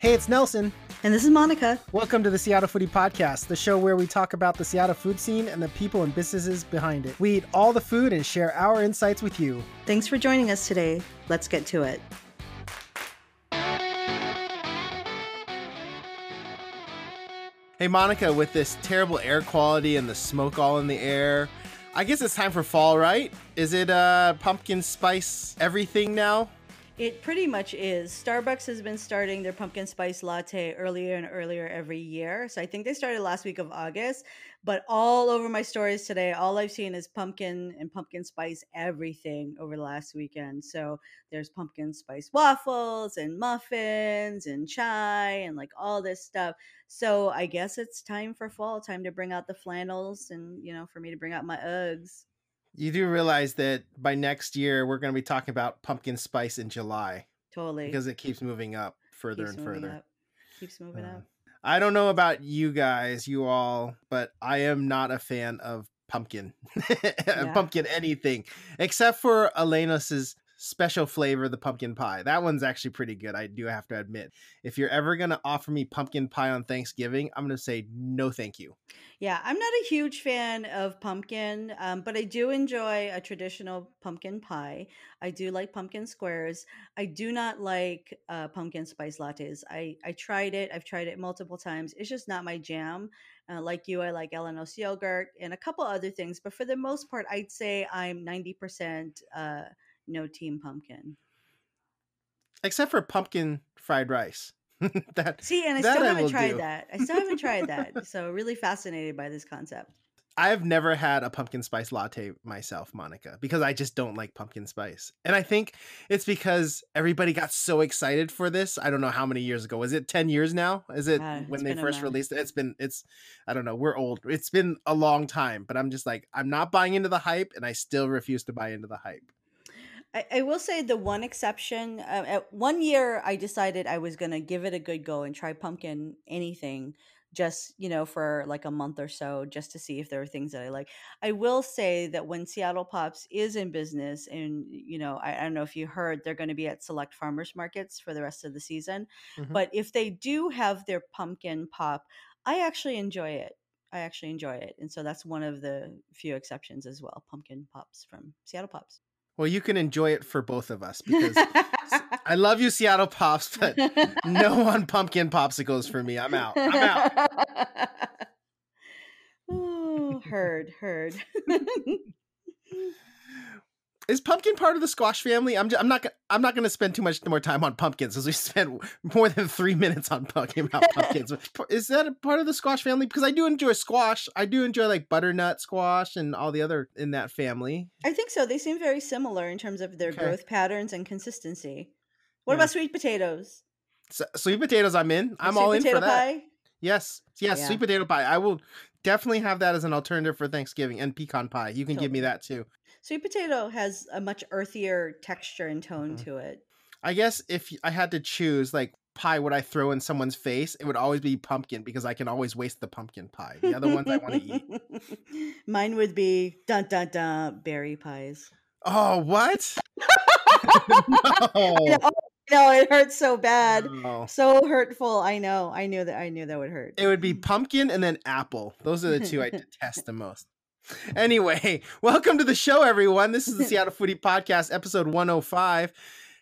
Hey, it's Nelson. And this is Monica. Welcome to the Seattle Foodie Podcast, the show where we talk about the Seattle food scene and the people and businesses behind it. We eat all the food and share our insights with you. Thanks for joining us today. Let's get to it. Hey, Monica, with this terrible air quality and the smoke all in the air, I guess it's time for fall, right? Is it uh, pumpkin spice everything now? It pretty much is. Starbucks has been starting their pumpkin spice latte earlier and earlier every year. So I think they started last week of August, but all over my stories today, all I've seen is pumpkin and pumpkin spice everything over the last weekend. So there's pumpkin spice waffles and muffins and chai and like all this stuff. So I guess it's time for fall, time to bring out the flannels and, you know, for me to bring out my Uggs. You do realize that by next year we're going to be talking about pumpkin spice in July. Totally. Because it keeps moving up further Keeps and further. up. Keeps moving Uh, up. I don't know about you guys, you all, but I am not a fan of pumpkin. pumpkin anything except for Ellenos special flavor, the pumpkin pie. That one's actually pretty good, I do have to admit. If you're ever going to offer me pumpkin pie on Thanksgiving, I'm going to say no thank you. Yeah, I'm not a huge fan of pumpkin, um, but I do enjoy a traditional pumpkin pie. I do like pumpkin squares. I do not like uh, pumpkin spice lattes. I, I tried it. I've tried it multiple times. It's just not my jam. Uh, like you, I like Ellenos yogurt and a couple other things, but for the most part, I'd say I'm 90% uh, no team pumpkin. Except for pumpkin fried rice. that See, and I that still haven't will tried do. that. I still haven't tried that. So really fascinated by this concept. I've never had a pumpkin spice latte myself, Monica, because I just don't like pumpkin spice. And I think it's because everybody got so excited for this. I don't know how many years ago. Was it 10 years now? Is it Uh, when they first released it? It's been it's I don't know, we're old. It's been a long time, but I'm just like I'm not buying into the hype and I still refuse to buy into the hype. I, I will say the one exception. Uh, at one year, I decided I was going to give it a good go and try pumpkin anything, just you know, for like a month or so, just to see if there are things that I like. I will say that when Seattle Pops is in business, and you know, I, I don't know if you heard, they're going to be at select farmers markets for the rest of the season. Mhm. But if they do have their pumpkin pop, I actually enjoy it. I actually enjoy it, and so that's one of the few exceptions as well. Pumpkin pops from Seattle Pops. Well, you can enjoy it for both of us because I love you, Seattle Pops, but no on pumpkin popsicles for me. I'm out. I'm out. oh, heard, heard. Is pumpkin part of the squash family? I'm just, I'm not I'm not going to spend too much more time on pumpkins as we spent more than three minutes on talking about pumpkins. Is that a part of the squash family? Because I do enjoy squash. I do enjoy like butternut squash and all the other in that family. I think so. They seem very similar in terms of their Okay. growth patterns and consistency. What Yeah. about sweet potatoes? So, sweet potatoes, I'm in. I'm Sweet all in for that. pie? Yes, yes, Yeah. sweet potato pie. I will definitely have that as an alternative for Thanksgiving and pecan pie. You can give me that too. Sweet potato has a much earthier texture and tone Mhm. to it. I guess if I had to choose, like pie, would I throw in someone's face? It would always be pumpkin because I can always waste the pumpkin pie. The other ones I want to eat. Mine would be dun dun dun berry pies. Oh, what? No. no, it hurts so bad. So hurtful. I know. I knew that. I knew that would hurt. It would be pumpkin and then apple. Those are the two I detest the most. Anyway, welcome to the show, everyone. This is the Seattle Foodie Podcast, episode 105.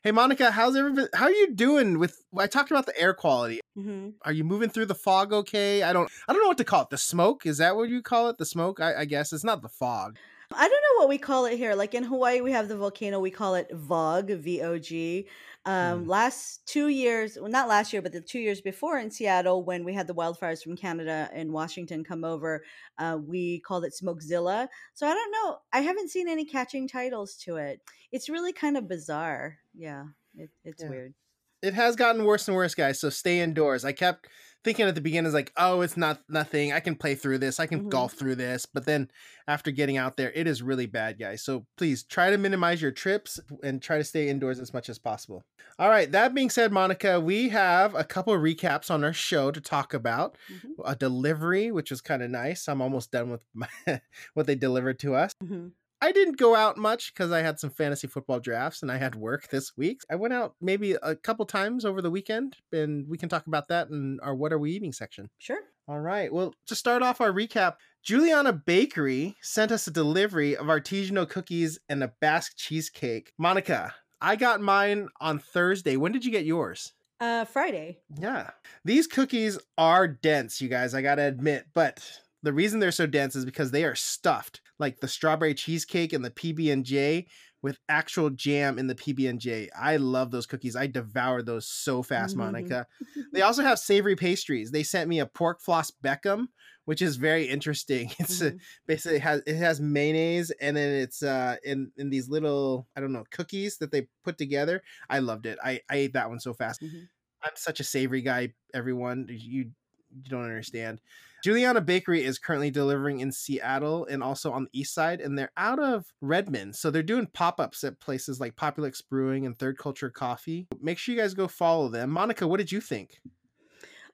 Hey, Monica, how's everybody? How are you doing? With I talked about the air quality. hmm Are you moving through the fog? Okay, I don't. I don't know what to call it. The smoke is that what you call it? The smoke? I, I guess it's not the fog. I don't know what we call it here. Like in Hawaii, we have the volcano. We call it VOG, V O G. Um, Mm. Last two years, well, not last year, but the two years before in Seattle, when we had the wildfires from Canada and Washington come over, uh, we called it Smokezilla. So I don't know. I haven't seen any catching titles to it. It's really kind of bizarre. Yeah, it, it's Yeah. weird. It has gotten worse and worse, guys. So stay indoors. I kept thinking at the beginning, is like, oh, it's not nothing. I can play through this. I can Mhm. golf through this. But then after getting out there, it is really bad, guys. So please try to minimize your trips and try to stay indoors as much as possible. All right. That being said, Monica, we have a couple of recaps on our show to talk about. Mhm. A delivery, which was kind of nice. I'm almost done with my, what they delivered to us. Mhm. I didn't go out much because I had some fantasy football drafts and I had work this week. I went out maybe a couple times over the weekend, and we can talk about that in our What Are We Eating section. Sure. All right. Well, to start off our recap, Juliana Bakery sent us a delivery of artisanal cookies and a Basque cheesecake. Monica, I got mine on Thursday. When did you get yours? Uh, Friday. Yeah. These cookies are dense, you guys, I got to admit, but the reason they're so dense is because they are stuffed like the strawberry cheesecake and the PB&J with actual jam in the PB&J. I love those cookies. I devoured those so fast, mm-hmm. Monica. they also have savory pastries. They sent me a pork floss Beckham, which is very interesting. It's mm-hmm. a, basically it has it has mayonnaise and then it's uh in in these little I don't know cookies that they put together. I loved it. I I ate that one so fast. Mm-hmm. I'm such a savory guy. Everyone, you you don't understand. Juliana Bakery is currently delivering in Seattle and also on the east side, and they're out of Redmond. So they're doing pop ups at places like Populix Brewing and Third Culture Coffee. Make sure you guys go follow them. Monica, what did you think?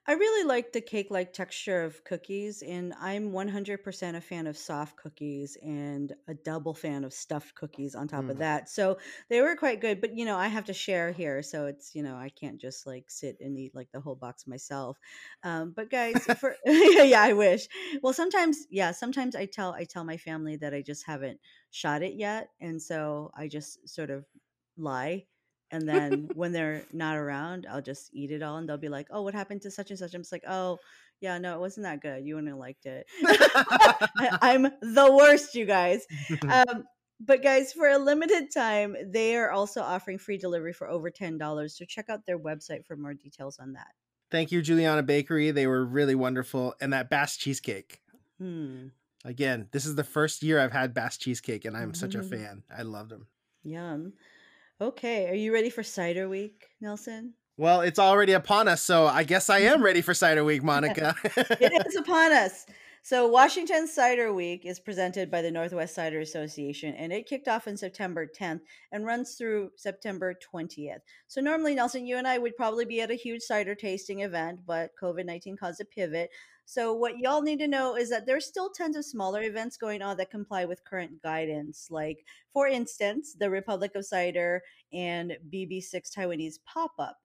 I really like the cake like texture of cookies, and I'm 100% a fan of soft cookies and a double fan of stuffed cookies on top of mm. that. So they were quite good, but you know, I have to share here. So it's, you know, I can't just like sit and eat like the whole box myself. Um, but guys, for yeah, yeah, I wish. Well, sometimes, yeah, sometimes I tell I tell my family that I just haven't shot it yet. And so I just sort of lie and then when they're not around, I'll just eat it all, and they'll be like, "Oh, what happened to such and such?" I'm just like, "Oh, yeah, no, it wasn't that good. You wouldn't have liked it." I'm the worst, you guys. Um, but guys, for a limited time, they are also offering free delivery for over ten dollars. So check out their website for more details on that. Thank you, Juliana Bakery. They were really wonderful, and that Basque cheesecake. Hmm. Again, this is the first year I've had Basque cheesecake, and I'm mm-hmm. such a mm-hmm. fan. I loved them. Yum. Okay, are you ready for cider week, Nelson? Well, it's already upon us, so I guess I am ready for cider week, Monica. it is upon us. So, Washington Cider Week is presented by the Northwest Cider Association, and it kicked off on September 10th and runs through September 20th. So, normally, Nelson, you and I would probably be at a huge cider tasting event, but COVID 19 caused a pivot. So, what y'all need to know is that there's still tons of smaller events going on that comply with current guidance. Like, for instance, the Republic of Cider and BB6 Taiwanese pop up.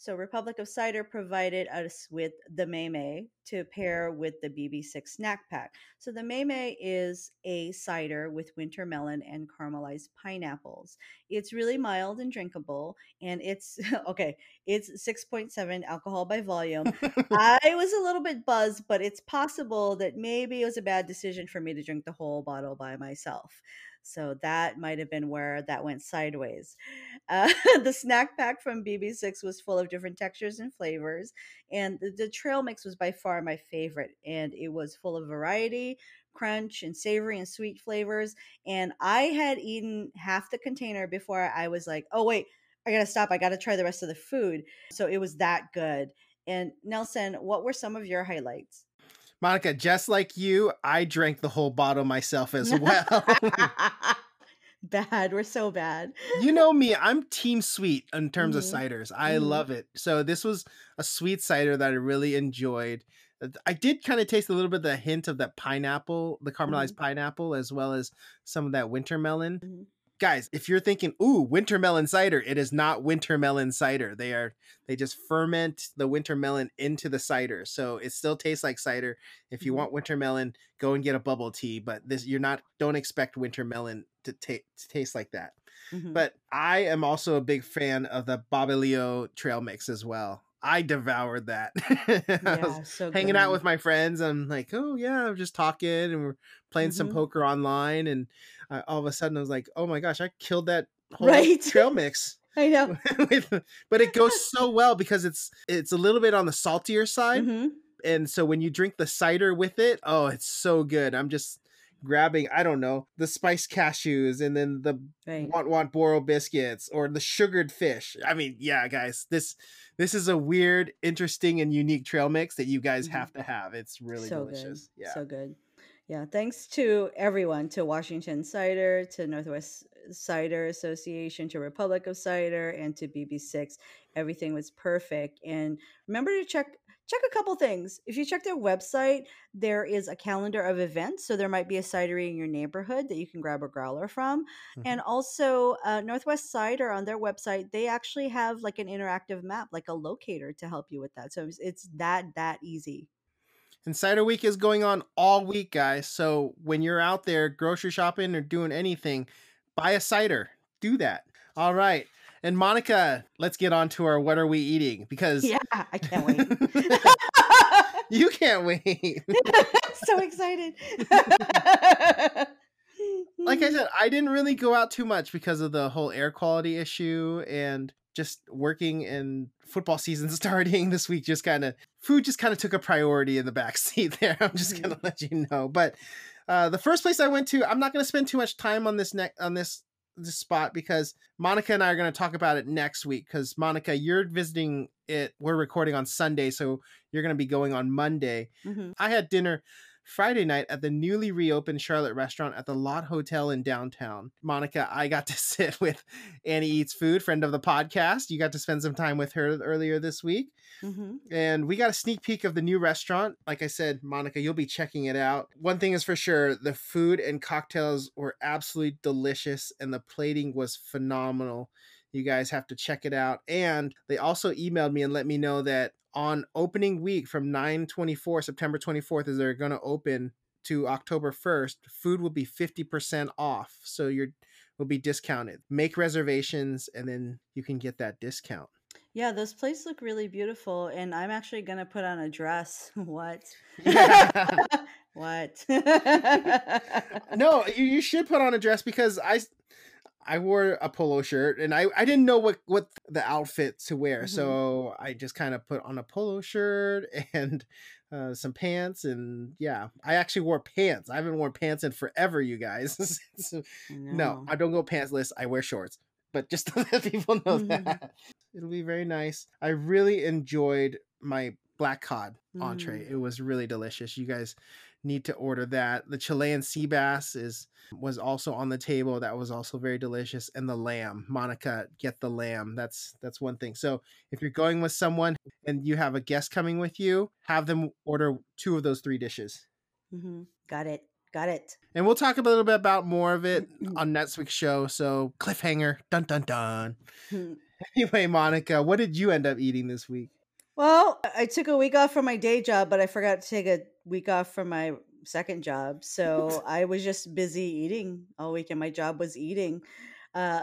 So Republic of Cider provided us with the Mei to mm-hmm. pair with the BB6 snack pack. So the Mei is a cider with winter melon and caramelized pineapples. It's really mild and drinkable, and it's okay. It's 6.7 alcohol by volume. I was a little bit buzzed, but it's possible that maybe it was a bad decision for me to drink the whole bottle by myself. So that might have been where that went sideways. Uh, the snack pack from BB6 was full of different textures and flavors, and the, the trail mix was by far my favorite. And it was full of variety, crunch, and savory and sweet flavors. And I had eaten half the container before I was like, oh, wait, I gotta stop. I gotta try the rest of the food. So it was that good. And Nelson, what were some of your highlights? Monica, just like you, I drank the whole bottle myself as well. bad. We're so bad. you know me, I'm team sweet in terms mm-hmm. of ciders. I mm-hmm. love it. So this was a sweet cider that I really enjoyed. Uh, I did kind of taste a little bit of the hint of that pineapple, the caramelized mm-hmm. pineapple, as well as some of that winter melon. Guys, if you're thinking, ooh, winter melon cider, it is not winter melon cider. They are they just ferment the winter melon into the cider. So it still tastes like cider. If you mm-hmm. want winter melon, go and get a bubble tea. But this you're not don't expect winter melon to, ta- to taste like that. Mm-hmm. But I am also a big fan of the Babilio trail mix as well. I devoured that. Yeah, so hanging out with my friends. I'm like, oh yeah, I'm just talking and we're playing mm-hmm. some poker online, and I, all of a sudden I was like, oh my gosh, I killed that whole right. trail mix. I know, but it goes so well because it's it's a little bit on the saltier side, mm-hmm. and so when you drink the cider with it, oh, it's so good. I'm just grabbing I don't know the spiced cashews and then the right. want want boro biscuits or the sugared fish. I mean, yeah, guys, this this is a weird, interesting, and unique trail mix that you guys mm-hmm. have to have. It's really so delicious. Good. Yeah, so good. Yeah, thanks to everyone, to Washington Cider, to Northwest Cider Association to Republic of Cider and to BB6. Everything was perfect. And remember to check check a couple things. If you check their website, there is a calendar of events. So there might be a cidery in your neighborhood that you can grab a growler from. Mm-hmm. And also, uh, Northwest Cider on their website, they actually have like an interactive map, like a locator to help you with that. So it's, it's that, that easy. And Cider Week is going on all week, guys. So when you're out there grocery shopping or doing anything, buy a cider. Do that. All right. And Monica, let's get on to our what are we eating? Because Yeah, I can't wait. you can't wait. so excited. like I said, I didn't really go out too much because of the whole air quality issue and just working and football season starting this week just kind of food just kind of took a priority in the back seat there i'm just mm-hmm. gonna let you know but uh, the first place i went to i'm not gonna spend too much time on this next on this this spot because monica and i are gonna talk about it next week because monica you're visiting it we're recording on sunday so you're gonna be going on monday mm-hmm. i had dinner Friday night at the newly reopened Charlotte restaurant at the Lotte Hotel in downtown. Monica, I got to sit with Annie Eats Food, friend of the podcast. You got to spend some time with her earlier this week. Mm-hmm. And we got a sneak peek of the new restaurant. Like I said, Monica, you'll be checking it out. One thing is for sure the food and cocktails were absolutely delicious, and the plating was phenomenal. You guys have to check it out. And they also emailed me and let me know that on opening week from 924 September 24th as they're going to open to October 1st, food will be 50% off. So you're will be discounted. Make reservations and then you can get that discount. Yeah, those plates look really beautiful and I'm actually going to put on a dress. what? what? no, you, you should put on a dress because I I wore a polo shirt and I, I didn't know what, what the outfit to wear. Mm-hmm. So I just kind of put on a polo shirt and uh, some pants. And yeah, I actually wore pants. I haven't worn pants in forever, you guys. so, no, I don't go pantsless. I wear shorts. But just to let people know mm-hmm. that it'll be very nice. I really enjoyed my black cod entree. Mm. It was really delicious. You guys need to order that. The Chilean sea bass is was also on the table. That was also very delicious. And the lamb, Monica, get the lamb. That's that's one thing. So if you're going with someone and you have a guest coming with you, have them order two of those three dishes. Mm-hmm. Got it. Got it. And we'll talk a little bit about more of it on next week's show. So cliffhanger, dun dun dun. anyway, Monica, what did you end up eating this week? Well, I took a week off from my day job, but I forgot to take a week off from my second job. So I was just busy eating all week, and my job was eating. Uh,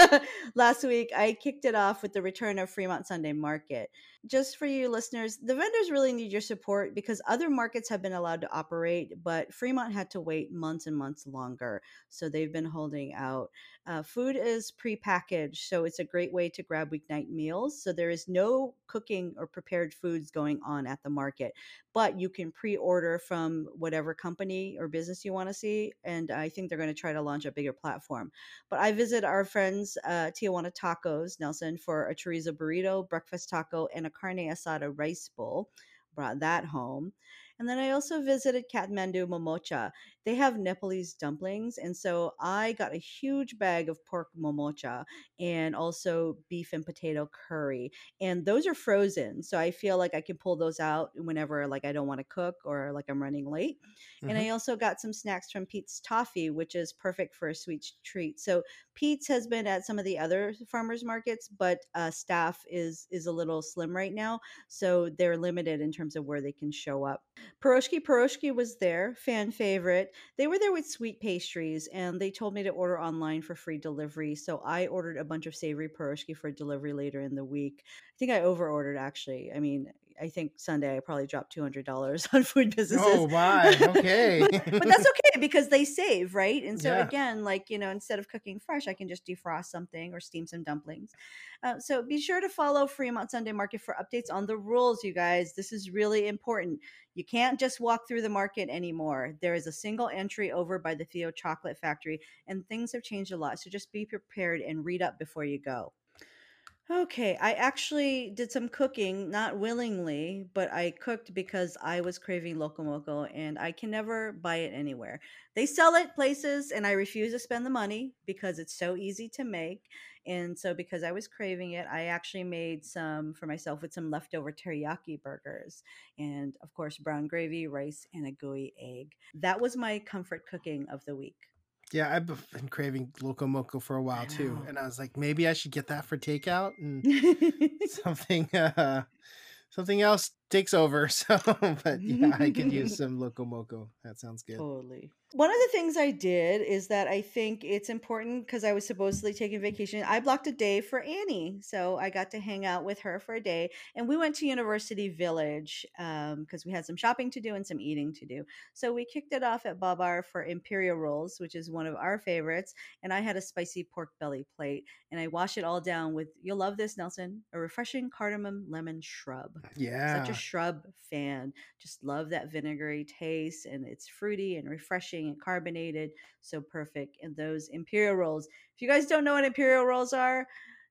last week, I kicked it off with the return of Fremont Sunday Market. Just for you listeners, the vendors really need your support because other markets have been allowed to operate, but Fremont had to wait months and months longer. So they've been holding out. Uh, food is pre-packaged, so it's a great way to grab weeknight meals. So there is no cooking or prepared foods going on at the market, but you can pre-order from whatever company or business you want to see. And I think they're going to try to launch a bigger platform. But I visit our friends uh, Tijuana Tacos, Nelson, for a chorizo burrito, breakfast taco, and a carne asada rice bowl. Brought that home. And then I also visited Kathmandu Momocha. They have Nepalese dumplings. And so I got a huge bag of pork momocha and also beef and potato curry. And those are frozen. So I feel like I can pull those out whenever like I don't want to cook or like I'm running late. Mm-hmm. And I also got some snacks from Pete's Toffee, which is perfect for a sweet treat. So Pete's has been at some of the other farmers markets, but uh, staff is is a little slim right now, so they're limited in terms of where they can show up. Piroshki Piroshki was there, fan favorite. They were there with sweet pastries, and they told me to order online for free delivery. So I ordered a bunch of savory piroshki for delivery later in the week. I think I over ordered actually. I mean, I think Sunday I probably dropped two hundred dollars on food businesses. Oh my, okay. but, but, that's okay because they save, right? And so yeah. again, like you know, instead of cooking fresh, I can just defrost something or steam some dumplings. Uh, so be sure to follow Fremont Sunday Market for updates on the rules, you guys. This is really important. You can't just walk through the market anymore. There is a single entry over by the Theo Chocolate Factory, and things have changed a lot. So just be prepared and read up before you go. Okay, I actually did some cooking, not willingly, but I cooked because I was craving Loco Moco and I can never buy it anywhere. They sell it places and I refuse to spend the money because it's so easy to make. And so, because I was craving it, I actually made some for myself with some leftover teriyaki burgers and, of course, brown gravy, rice, and a gooey egg. That was my comfort cooking of the week. Yeah, I've been craving Loco Moco for a while too, and I was like, maybe I should get that for takeout and something. Uh, something else takes over. So, but yeah, I could use some Loco Moco. That sounds good. Totally. One of the things I did is that I think it's important because I was supposedly taking vacation. I blocked a day for Annie. So I got to hang out with her for a day. And we went to University Village because um, we had some shopping to do and some eating to do. So we kicked it off at Ba Bar for Imperial Rolls, which is one of our favorites. And I had a spicy pork belly plate. And I washed it all down with, you'll love this, Nelson, a refreshing cardamom lemon shrub. Yeah. Such a shrub fan. Just love that vinegary taste. And it's fruity and refreshing and carbonated, so perfect. And those imperial rolls. If you guys don't know what imperial rolls are,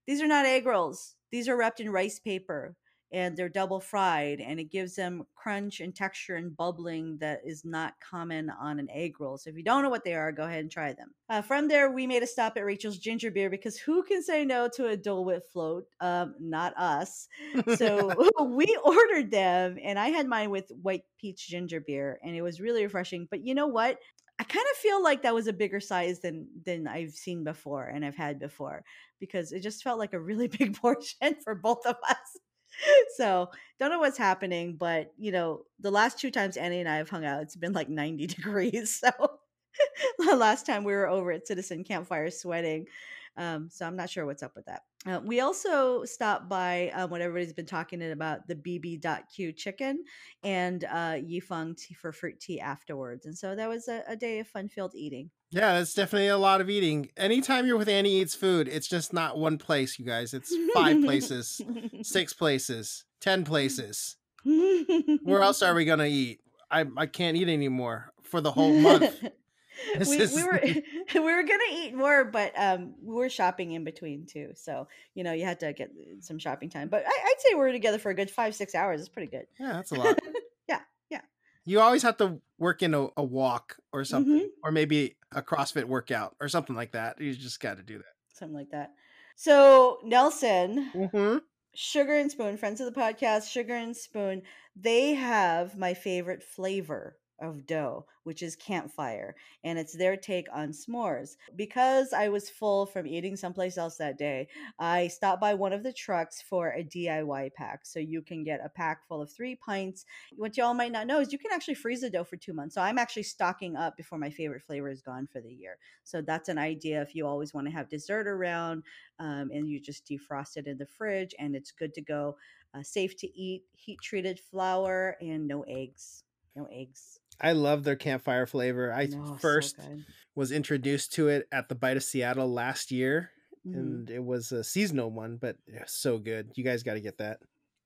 these are not egg rolls. These are wrapped in rice paper and they're double fried and it gives them crunch and texture and bubbling that is not common on an egg roll. So if you don't know what they are, go ahead and try them. Uh, from there, we made a stop at Rachel's Ginger Beer because who can say no to a Dole Whip float? Um, not us. So we ordered them and I had mine with white peach ginger beer and it was really refreshing. But you know what? I kind of feel like that was a bigger size than than I've seen before and I've had before because it just felt like a really big portion for both of us. so don't know what's happening, but you know, the last two times Annie and I have hung out, it's been like 90 degrees. So the last time we were over at Citizen Campfire sweating. Um, so I'm not sure what's up with that. Uh, we also stopped by um, what everybody's been talking about the BB.Q chicken and uh, Yi Fang tea for fruit tea afterwards. And so that was a, a day of fun filled eating. Yeah, it's definitely a lot of eating. Anytime you're with Annie Eats Food, it's just not one place, you guys. It's five places, six places, ten places. Where else are we gonna eat? I I can't eat anymore for the whole month. we, is... we were we were gonna eat more, but um, we were shopping in between too. So you know, you had to get some shopping time. But I, would say we are together for a good five six hours. It's pretty good. Yeah, that's a lot. yeah, yeah. You always have to work in a, a walk or something, mm-hmm. or maybe a CrossFit workout or something like that. You just got to do that. Something like that. So Nelson, mm-hmm. Sugar and Spoon, friends of the podcast, Sugar and Spoon, they have my favorite flavor of dough, which is campfire, and it's their take on s'mores. Because I was full from eating someplace else that day, I stopped by one of the trucks for a DIY pack. So you can get a pack full of three pints. What y'all might not know is you can actually freeze the dough for two months. So I'm actually stocking up before my favorite flavor is gone for the year. So that's an idea if you always want to have dessert around um, and you just defrost it in the fridge and it's good to go. Uh, safe to eat, heat treated flour, and no eggs. No eggs. I love their campfire flavor. I oh, first so was introduced to it at the Bite of Seattle last year, mm. and it was a seasonal one, but so good. You guys got to get that.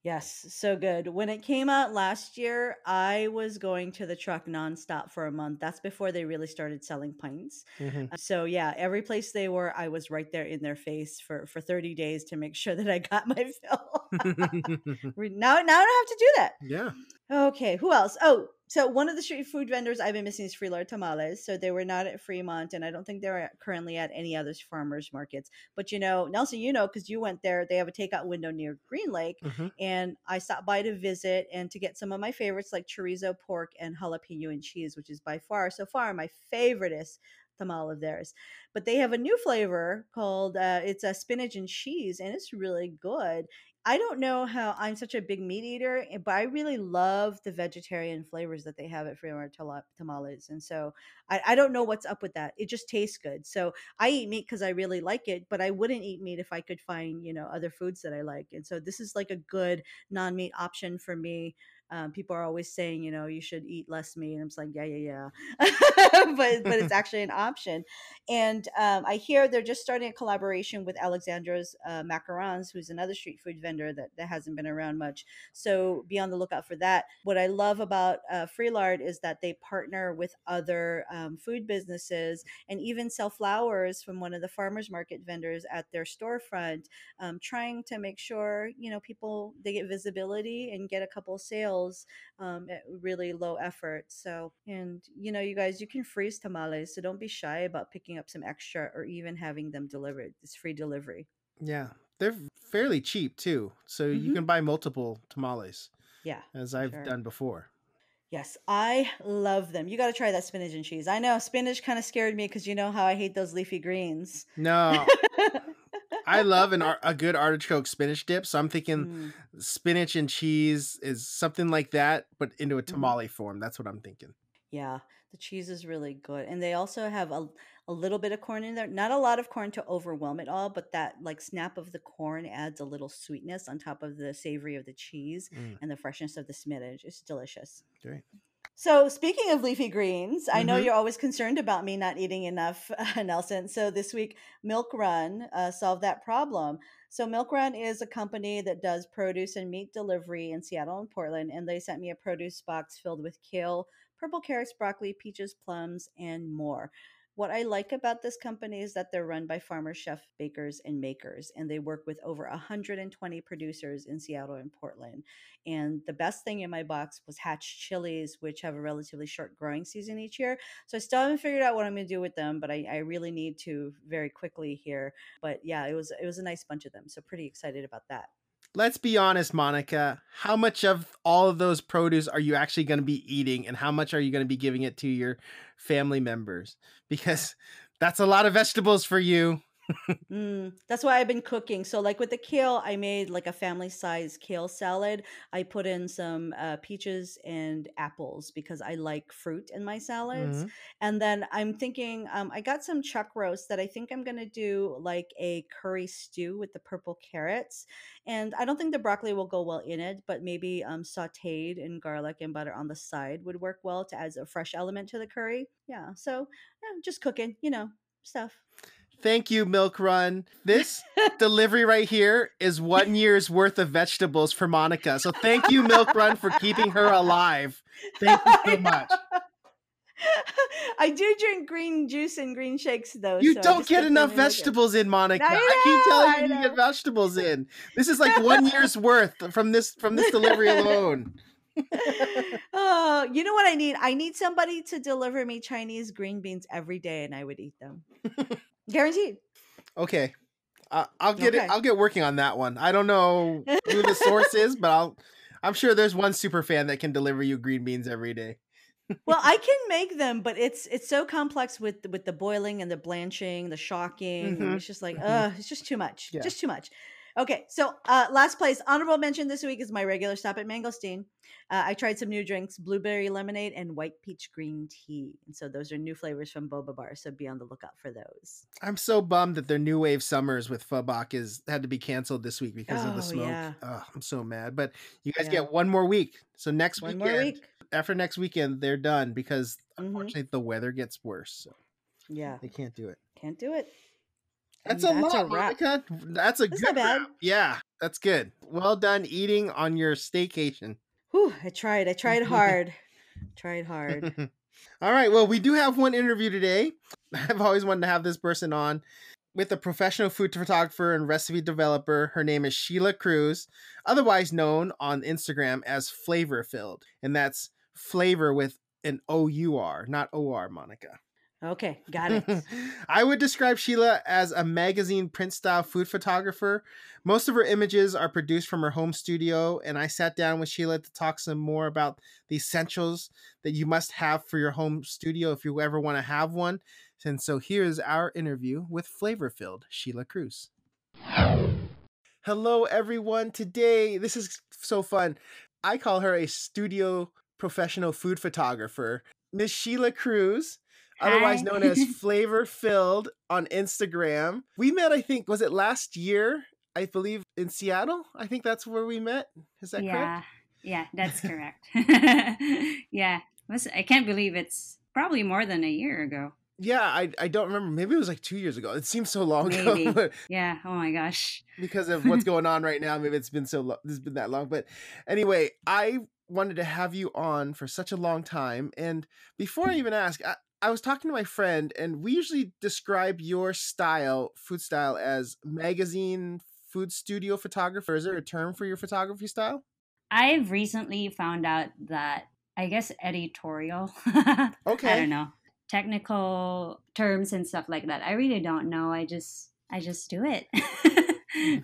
Yes, so good. When it came out last year, I was going to the truck nonstop for a month. That's before they really started selling pints. Mm-hmm. Uh, so yeah, every place they were, I was right there in their face for for 30 days to make sure that I got my fill. now now I don't have to do that. Yeah. Okay, who else? Oh, so one of the street food vendors I've been missing is Frelard Tamales. So they were not at Fremont, and I don't think they're currently at any other farmers markets. But you know, Nelson, you know, because you went there, they have a takeout window near Green Lake, mm-hmm. and I stopped by to visit and to get some of my favorites like chorizo, pork, and jalapeno and cheese, which is by far so far my favoriteest tamal of theirs. But they have a new flavor called uh, it's a spinach and cheese, and it's really good. I don't know how I'm such a big meat eater, eh, but I really love the vegetarian flavors that they have at Fremont Tamales. And so I, I, don't know what's up with that. It just tastes good. So I eat meat because I really like it, but I wouldn't eat meat if I could find, you know, other foods that I like. And so this is like a good non meat option for me um, people are always saying, you know, you should eat less meat. And I'm just like, yeah, yeah, yeah. but but it's actually an option. And um, I hear they're just starting a collaboration with Alexandra's uh, Macarons, who's another street food vendor that, that hasn't been around much. So be on the lookout for that. What I love about uh, Frelard is that they partner with other um, food businesses and even sell flowers from one of the farmers market vendors at their storefront, um, trying to make sure you know people they get visibility and get a couple sales um, at really low effort. So and you know you guys you can freeze tamales, so don't be shy about picking up some extra or even having them delivered. It's free delivery. Yeah, they're fairly cheap too, so mm-hmm. you can buy multiple tamales. Yeah, as I've sure. done before. Yes, I love them. You got to try that spinach and cheese. I know spinach kind of scared me because you know how I hate those leafy greens. No, I love an a good artichoke spinach dip. So I'm thinking mm. spinach and cheese is something like that, but into a mm-hmm. tamale mm. form. That's what I'm thinking. Yeah, the cheese is really good, and they also have a a little bit of corn in there. Not a lot of corn to overwhelm it all, but that like snap of the corn adds a little sweetness on top of the savory of the cheese mm. and the freshness of the spinach. It's delicious. Great. So, speaking of leafy greens. I know mm-hmm. you're always concerned about me not eating enough, uh, Nelson. So, this week, Milk Run uh, solved that problem. So, Milk Run is a company that does produce and meat delivery in Seattle and Portland. And they sent me a produce box filled with kale, purple carrots, broccoli, peaches, plums, and more. What I like about this company is that they're run by farmer chef, bakers, and makers, and they work with over 120 producers in Seattle and Portland. And the best thing in my box was hatch chilies, which have a relatively short growing season each year. So I still haven't figured out what I'm going to do with them, but I, I really need to very quickly here. But yeah, it was it was a nice bunch of them, so pretty excited about that let's be honest, Monica. How much of all of those produce are you actually going to be eating, and how much are you going to be giving it to your family members? Because that's a lot of vegetables for you mm, that's why I've been cooking. So, like with the kale, I made like a family size kale salad. I put in some uh, peaches and apples because I like fruit in my salads. Mm-hmm. And then I'm thinking, um, I got some chuck roast that I think I'm going to do like a curry stew with the purple carrots. And I don't think the broccoli will go well in it, but maybe um, sauteed in garlic and butter on the side would work well to add a fresh element to the curry. Yeah. So, yeah, just cooking, you know, stuff. Thank you, Milk Run. This delivery right here is one year's worth of vegetables for Monica. So thank you, Milk Run, for keeping her alive. Thank you so much. I do drink green juice and green shakes though. You so don't get enough vegetables in, Monica. I, I keep telling you you get vegetables in. This is like one year's worth from this from this delivery alone. oh, you know what I need? I need somebody to deliver me Chinese green beans every day, and I would eat them. Guaranteed. Okay. Uh, I'll get okay. it. I'll get working on that one. I don't know who the source is, but I'll. I'm sure there's one super fan that can deliver you green beans every day. well, I can make them, but it's it's so complex with with the boiling and the blanching, the shocking. Mm-hmm. It's just like, mm-hmm. uh, it's just too much. Yeah. Just too much. Okay, so uh, last place, honorable mention this week is my regular stop at Mangosteen. Uh, I tried some new drinks, blueberry lemonade and white peach green tea. And so those are new flavors from Boba Bar. So be on the lookout for those. I'm so bummed that their new wave summers with Bak is had to be canceled this week because oh, of the oh, smoke. Yeah. Oh, I'm so mad. But you guys yeah. get one more week. So next one weekend, week. after next weekend, they're done because mm-hmm. unfortunately the weather gets worse. So yeah, they can't do it. Can't do it. That's a that's lot, a Monica. That's a that's good. Yeah, that's good. Well done eating on your staycation. Whew, I tried. I tried hard. tried hard. All right. Well, we do have one interview today. I've always wanted to have this person on with a professional food photographer and recipe developer. Her name is Sheila Cruz, otherwise known on Instagram as Flavor Filled, and that's flavor with an O U R, not O R, Monica. Okay, got it. I would describe Sheila as a magazine print style food photographer. Most of her images are produced from her home studio, and I sat down with Sheila to talk some more about the essentials that you must have for your home studio if you ever want to have one. And so here's our interview with Flavor Filled Sheila Cruz. Hello, everyone. Today, this is so fun. I call her a studio professional food photographer. Miss Sheila Cruz otherwise Hi. known as Flavor Filled on Instagram. We met, I think, was it last year? I believe in Seattle. I think that's where we met. Is that yeah. correct? Yeah, that's correct. yeah, I can't believe it's probably more than a year ago. Yeah, I I don't remember. Maybe it was like two years ago. It seems so long Maybe. ago. Yeah. Oh my gosh. because of what's going on right now. Maybe it's been so long. It's been that long. But anyway, I wanted to have you on for such a long time. And before I mm. even ask, I, I was talking to my friend, and we usually describe your style, food style, as magazine food studio photographer. Is there a term for your photography style? I've recently found out that I guess editorial. Okay. I don't know technical terms and stuff like that. I really don't know. I just I just do it.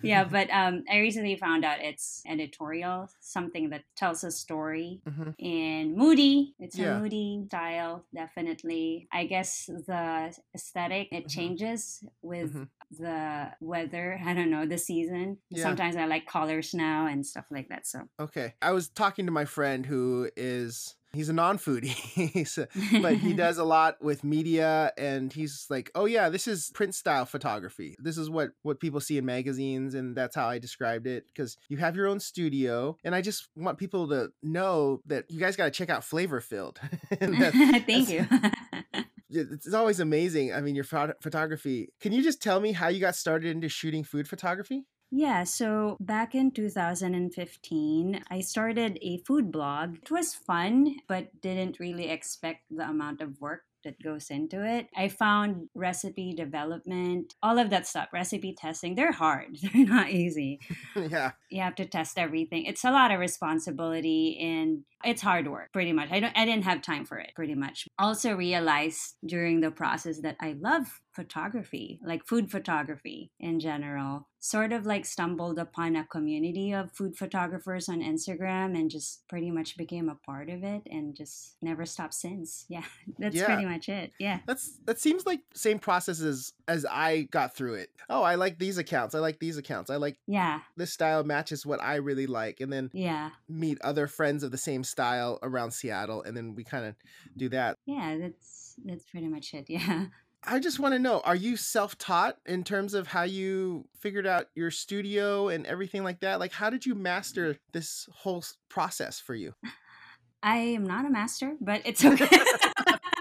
yeah, but um, I recently found out it's editorial, something that tells a story. Mhm. And moody, it's Yeah. a moody style, definitely. I guess the aesthetic it Mhm. changes with Mhm. the weather. I don't know the season. Yeah. Sometimes I like colors now and stuff like that. So, Okay. I was talking to my friend who is he's a non-foodie. But he does a lot with media and he's like oh yeah this is print style photography this is what what people see in magazines and that's how i described it because you have your own studio and i just want people to know that you guys got to check out flavor filled Thank you. it's always amazing i mean your photo- photography can you just tell me how you got started into shooting food photography Yeah, so back in 2015, I started a food blog. It was fun, but didn't really expect the amount of work that goes into it. I found recipe development, all of that stuff, recipe testing, they're hard. They're not easy. yeah You have to test everything. It's a lot of responsibility and it's hard work pretty much. I don't I didn't have time for it pretty much. Also realized during the process that I love photography, like food photography in general. Sort of like stumbled upon a community of food photographers on Instagram and just pretty much became a part of it and just never stopped since. Yeah, that's Yeah. pretty much it. Yeah. that's that seems like same process as as i got through it oh i like these accounts i like these accounts i like Yeah. this style matches what I really like, and then Yeah. meet other friends of the same style around Seattle, and then we kind of do that. Yeah, that's that's pretty much it. Yeah. I just want to know: Are you self-taught in terms of how you figured out your studio and everything like that? Like, how did you master this whole process for you? I am not a master, but it's okay.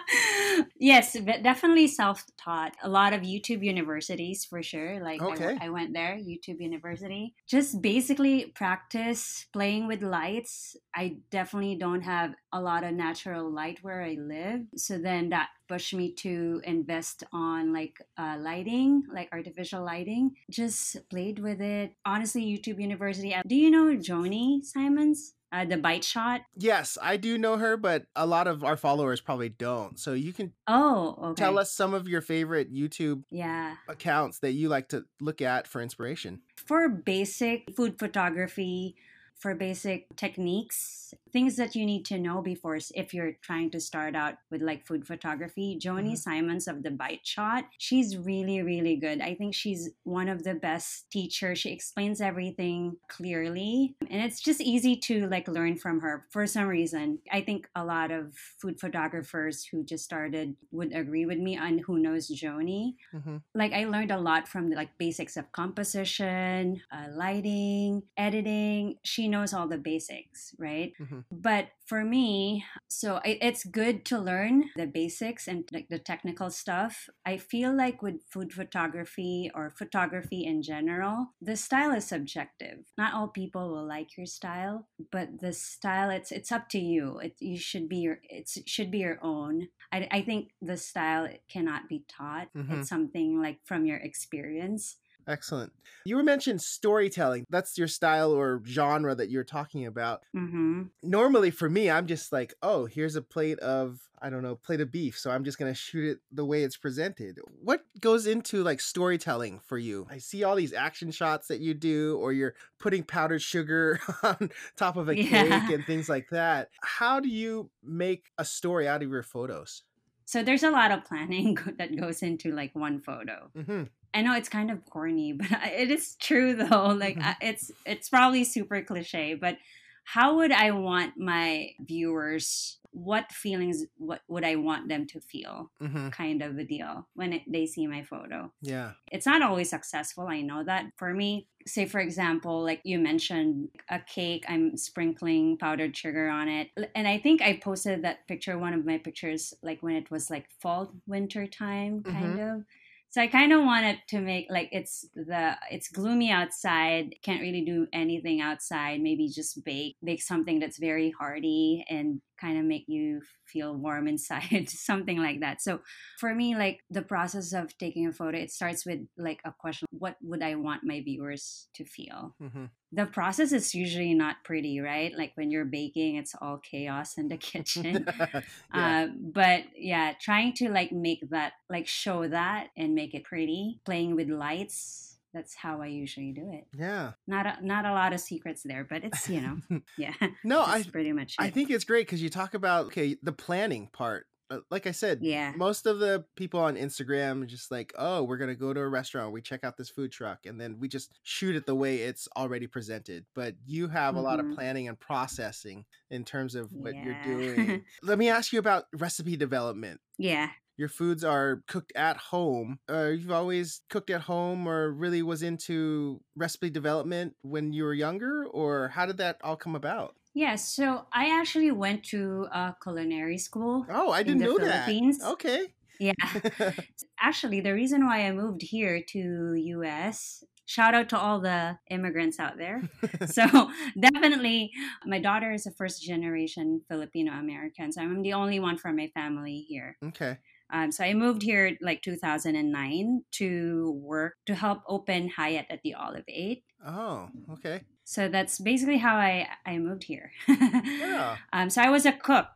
yes, but definitely self-taught. A lot of YouTube universities for sure. Like Okay. I, went there, YouTube University. Just basically practice playing with lights. I definitely don't have a lot of natural light where I live, so then that pushed me to invest on like uh, lighting, like artificial lighting. Just played with it. Honestly, YouTube University. uh, Do you know Joanie Simons? Uh, the bite shot. Yes, I do know her, but a lot of our followers probably don't. So you can Oh, okay. tell us some of your favorite YouTube Yeah. accounts that you like to look at for inspiration. For basic food photography, for basic techniques, things that you need to know before if you're trying to start out with like food photography. Joanie Mhm. Simons of the Bite Shot, she's really, really good. I think she's one of the best teachers. She explains everything clearly, and it's just easy to like learn from her for some reason. I think a lot of food photographers who just started would agree with me on who knows Joanie hmm like I learned a lot from the like basics of composition, uh, lighting, editing. She knows all the basics, right? Mhm. But for me, so I, it's good to learn the basics and like the technical stuff. I feel like with food photography or photography in general, the style is subjective. Not all people will like your style, but the style it's it's up to you. It you should be your it should be your own. I, I think the style cannot be taught. Mhm. It's something like from your experience. Excellent. You were mentioned storytelling. That's your style or genre that you're talking about. Mm-hmm. Normally for me, I'm just like, oh, here's a plate of, I don't know, plate of beef. So I'm just going to shoot it the way it's presented. What goes into like storytelling for you? I see all these action shots that you do, or you're putting powdered sugar on top of a Yeah. cake and things like that. How do you make a story out of your photos? So there's a lot of planning that goes into like one photo. hmm I know it's kind of corny, but it is true though. Like Mhm. I it's it's probably super cliche, but how would I want my viewers what feelings what would I want them to feel hmm kind of a deal when it, they see my photo. Yeah. It's not always successful, I know that. For me, say for example, like you mentioned a cake, I'm sprinkling powdered sugar on it. And I think I posted that picture, one of my pictures, like when it was like fall, winter time, kind of. So I kind of wanted to make like it's the it's gloomy outside, can't really do anything outside. Maybe just bake bake something that's very hearty and kind of make you feel warm inside, something like that. So for me, like the process of taking a photo, it starts with like a question: What would I want my viewers to feel? hmm The process is usually not pretty, right? Like when you're baking, it's all chaos in the kitchen. yeah. Uh, but yeah, trying to like make that, like show that and make it pretty, playing with lights. That's how I usually do it. yeah. Not a, not a lot of secrets there, but it's you know, yeah. No, I pretty much it. I think it's great because you talk about okay the planning part. Uh, Like I said, Yeah. most of the people on Instagram are just like, oh, we're gonna go to a restaurant, we check out this food truck, and then we just shoot it the way it's already presented. But you have a lot of planning and processing in terms of what you're doing. Let me ask you about recipe development. yeah. Your foods are cooked at home. Uh, you've always cooked at home, or really was into recipe development when you were younger, or how did that all come about? Yeah, so I actually went to a culinary school. Oh, I didn't know that. Okay. Yeah. actually, the reason why I moved here to US, shout out to all the immigrants out there. so definitely my daughter is a first generation Filipino American. So I'm the only one from my family here. okay. Um, so I moved here like 2009 to work to help open Hyatt at the Olive Eight. Oh, okay. So that's basically how I, I moved here. Yeah. Um, so I was a cook.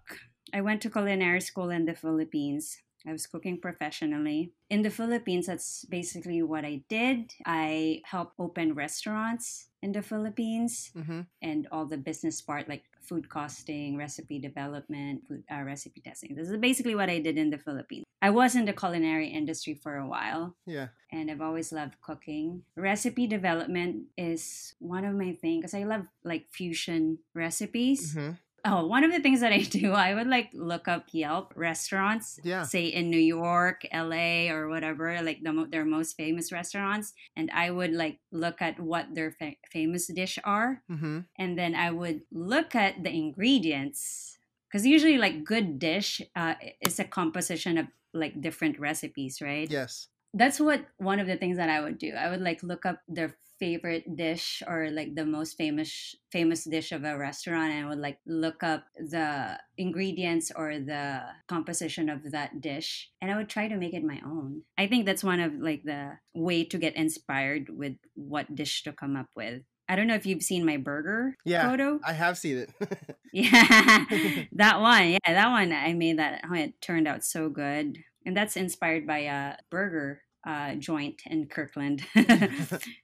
I went to culinary school in the Philippines. I was cooking professionally. In the Philippines, that's basically what I did. I helped open restaurants in the Philippines Mm-hmm. and all the business part, like food costing, recipe development, food uh, recipe testing. This is basically what I did in the Philippines. I was in the culinary industry for a while Yeah. and I've always loved cooking. Recipe development is one of my things because I love like fusion recipes. Mm-hmm. Oh, one of the things that I do, I would like look up Yelp restaurants, Yeah. say in New York, LA, or whatever, like the their most famous restaurants, and I would like look at what their fa- famous dish are, Mm-hmm. and then I would look at the ingredients because usually like good dish uh, is a composition of like different recipes, right? Yes. that's what one of the things that I would do. I would like look up their favorite dish or like the most famous famous dish of a restaurant and I would like look up the ingredients or the composition of that dish and I would try to make it my own. I think that's one of like the way to get inspired with what dish to come up with. I don't know if you've seen my burger Yeah, photo. I have seen it. Yeah, that one. Yeah, that one. I made that. Oh, it turned out so good, and that's inspired by a burger uh, joint in Kirkland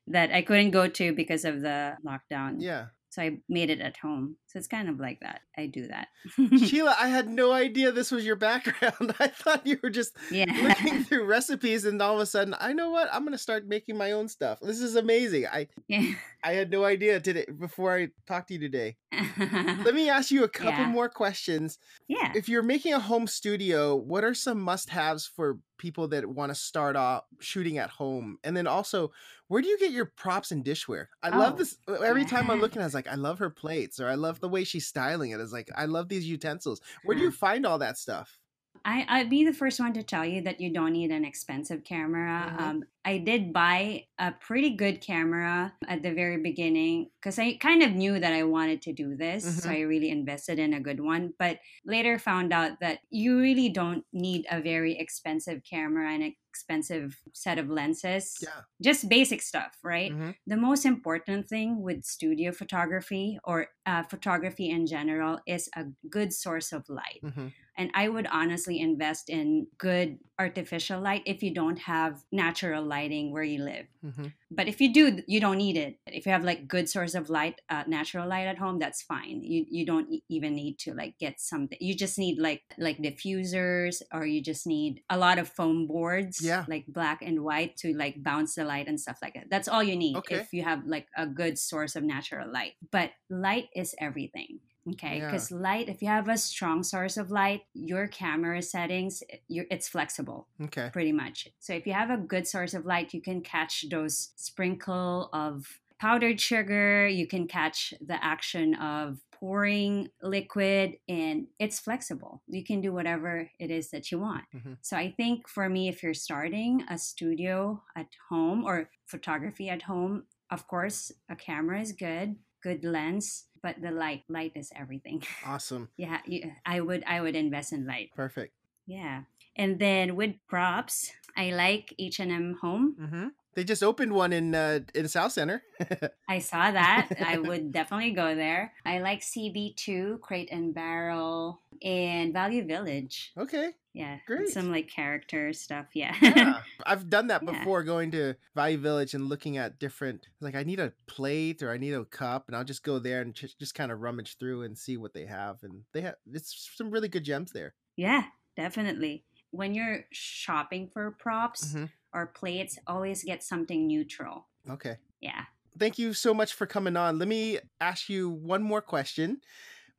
that I couldn't go to because of the lockdown. yeah. So I made it at home. So it's kind of like that. I do that. Sheila, I had no idea this was your background. I thought you were just yeah. looking through recipes and all of a sudden, I know what? I'm going to start making my own stuff. This is amazing. I yeah. I had no idea today before I talked to you today. Let me ask you a couple Yeah. more questions. yeah. If you're making a home studio, what are some must-haves for people that want to start off shooting at home? And then also, where do you get your props and dishware? I love Oh, this. Every time I'm looking, I was like, I love her plates, or I love the way she's styling it. It's like, I love these utensils. Where do you find all that stuff? I, I'd be the first one to tell you that you don't need an expensive camera. Mhm. Um, I did buy a pretty good camera at the very beginning because I kind of knew that I wanted to do this. So Mhm. I really invested in a good one. But later found out that you really don't need a very expensive camera and expensive set of lenses. Yeah. Just basic stuff, right? Mhm. The most important thing with studio photography or uh, photography in general is a good source of light. Mhm. And I would honestly invest in good artificial light if you don't have natural lighting where you live. Mhm. But if you do, you don't need it. If you have like good source of light, uh, natural light at home, that's fine. You you don't even need to like get something. You just need like like diffusers, or you just need a lot of foam boards, Yeah. like black and white to like bounce the light and stuff like that. That's all you need Okay. if you have like a good source of natural light. But light is everything Okay, Yeah. because light, if you have a strong source of light, your camera settings, it's flexible Okay. pretty much. So if you have a good source of light, you can catch those sprinkle of powdered sugar, you can catch the action of pouring liquid and it's flexible. You can do whatever it is that you want. Mhm. So I think for me if you're starting a studio at home or photography at home, of course, a camera is good, good lens, but the light light is everything. Awesome. yeah, you, I would I would invest in light. Perfect. Yeah. And then with props, I like H&M Home. hmm They just opened one in uh, in Southcenter. I saw that. I would definitely go there. I like CB2, Crate and Barrel, and Value Village. okay. Yeah. Great. Some like character stuff. Yeah. Yeah. I've done that Yeah. before going to Value Village and looking at different like I need a plate or I need a cup and I'll just go there and just, just kind of rummage through and see what they have and they have it's some really good gems there. yeah, definitely. When you're shopping for props Mhm. or plates, always get something neutral. Okay. Yeah. Thank you so much for coming on. Let me ask you one more question.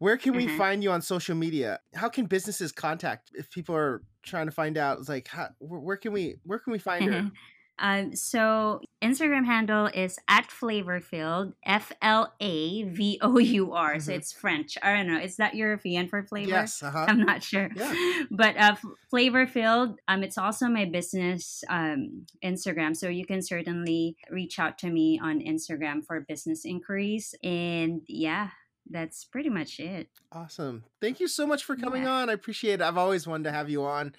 Where can we Mhm. find you on social media? How can businesses contact if people are trying to find out? It's like, how, where, can we where can we find her? um, so Instagram handle is at Flavourfilled, F L A V O U R. So Mhm. it's French. I don't know. Is that European for flavor? Yes. Uh huh. I'm not sure. Yeah. But uh, F- Flavor Filled, um, it's also my business um, Instagram. So you can certainly reach out to me on Instagram for business inquiries. And yeah, that's pretty much it. Awesome. Thank you so much for coming Yeah. on. I appreciate it. I've always wanted to have you on.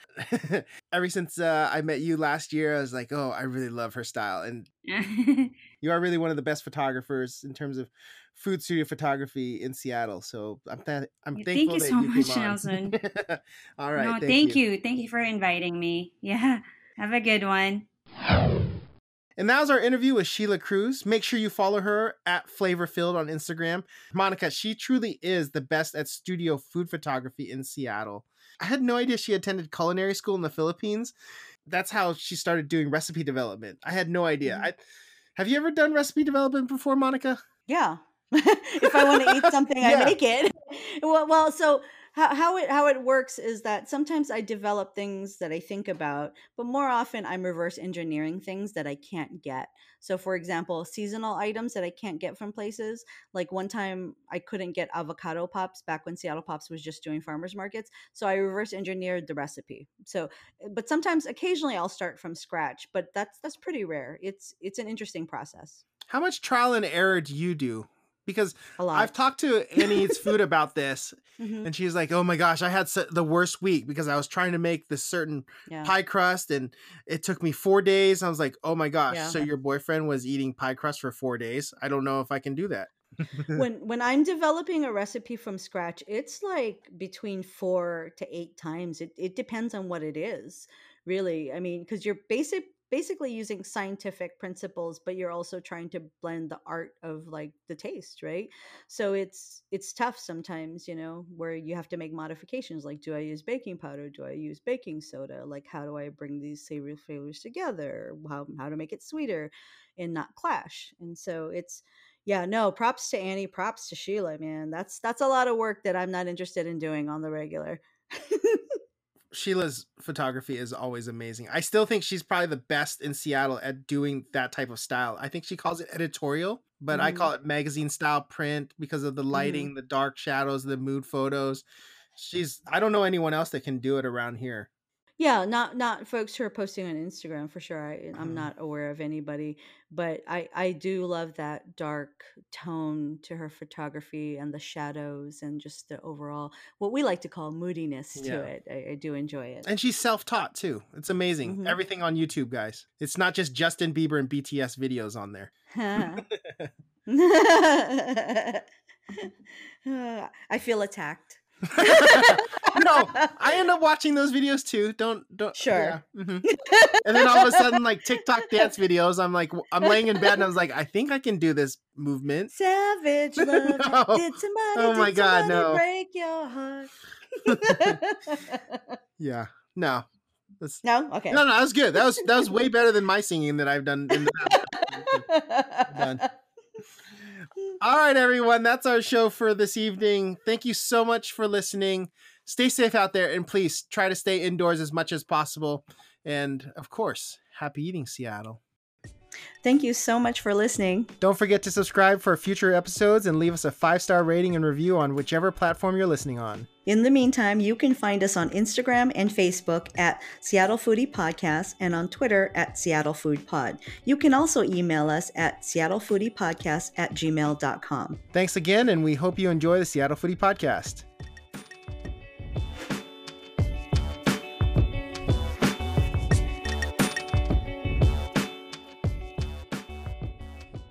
Ever since uh, I met you last year, I was like, oh, I really love her style. And you are really one of the best photographers in terms of food studio photography in Seattle. So I'm th- I'm thankful thank you so you much. Nelson. All right. no, thank, thank, you. you. Thank you for inviting me. Yeah. Have a good one. And that was our interview with Sheila Cruz. Make sure you follow her at Flavourfilled on Instagram. Monica, she truly is the best at studio food photography in Seattle. I had no idea she attended culinary school in the Philippines. That's how she started doing recipe development. I had no idea. Mhm. I have you ever done recipe development before, Monica? Yeah. if I want to eat something, Yeah. I make it. well, well, so how, how it how it works is that sometimes I develop things that I think about, but more often I'm reverse engineering things that I can't get. So, for example, seasonal items that I can't get from places. Like one time, I couldn't get avocado pops back when Seattle Pops was just doing farmers markets. So I reverse engineered the recipe. So, eh, but sometimes, occasionally, I'll start from scratch, but that's that's pretty rare. It's it's an interesting process. How much trial and error do you do? Because. I've talked to Annie Eats Food about this, Mhm. and she's like, "Oh my gosh, I had the worst week because I was trying to make this certain Yeah. pie crust and it took me four days. I was like, oh my gosh. Yeah. So your boyfriend was eating pie crust for four days. I don't know if I can do that. when when I'm developing a recipe from scratch, it's like between four to eight times. It it depends on what it is, really. I mean, because you're basic basically using scientific principles, but you're also trying to blend the art of like the taste, right? So it's it's tough sometimes, you know, where you have to make modifications. Like, do I use baking powder? Do I use baking soda? Like, how do I bring these savory flavors together? How how to make it sweeter and not clash? And so it's yeah, no, props to Annie, props to Sheila, man. That's that's a lot of work that I'm not interested in doing on the regular. Sheila's photography is always amazing. I still think she's probably the best in Seattle at doing that type of style. I think she calls it editorial, but I Mhm. call it magazine style print because of the lighting, the dark shadows, the mood photos. She's I don't know anyone else that can do it around here. Yeah, not not folks who are posting on Instagram for sure. I, Mhm. I'm not aware of anybody, but I I do love that dark tone to her photography and the shadows and just the overall what we like to call moodiness to Yeah. it. I, I do enjoy it. And she's self-taught too. It's amazing. Mhm. Everything on YouTube, guys. It's not just Justin Bieber and BTS videos on there. I feel attacked. no, I end up watching those videos too. Don't don't. Sure. yeah, mhm. And then all of a sudden, like TikTok dance videos, I'm like, I'm laying in bed and I was like, I think I can do this movement. Savage love. No. Did somebody, Oh my God, no. break your heart? Yeah, no, that's no? Okay. no, no. That was good. That was that was way better than my singing that I've done in the past. done. All right, everyone. That's our show for this evening. Thank you so much for listening. Stay safe out there and please try to stay indoors as much as possible. And of course, happy eating, Seattle. Thank you so much for listening. Don't forget to subscribe for future episodes and leave us a five star rating and review on whichever platform you're listening on. In the meantime, you can find us on Instagram and Facebook at Seattle Foodie Podcast and on Twitter at Seattle Food Pod. You can also email us at seattlefoodiepodcast at gmail.com. Thanks again, and we hope you enjoy the Seattle Foodie Podcast.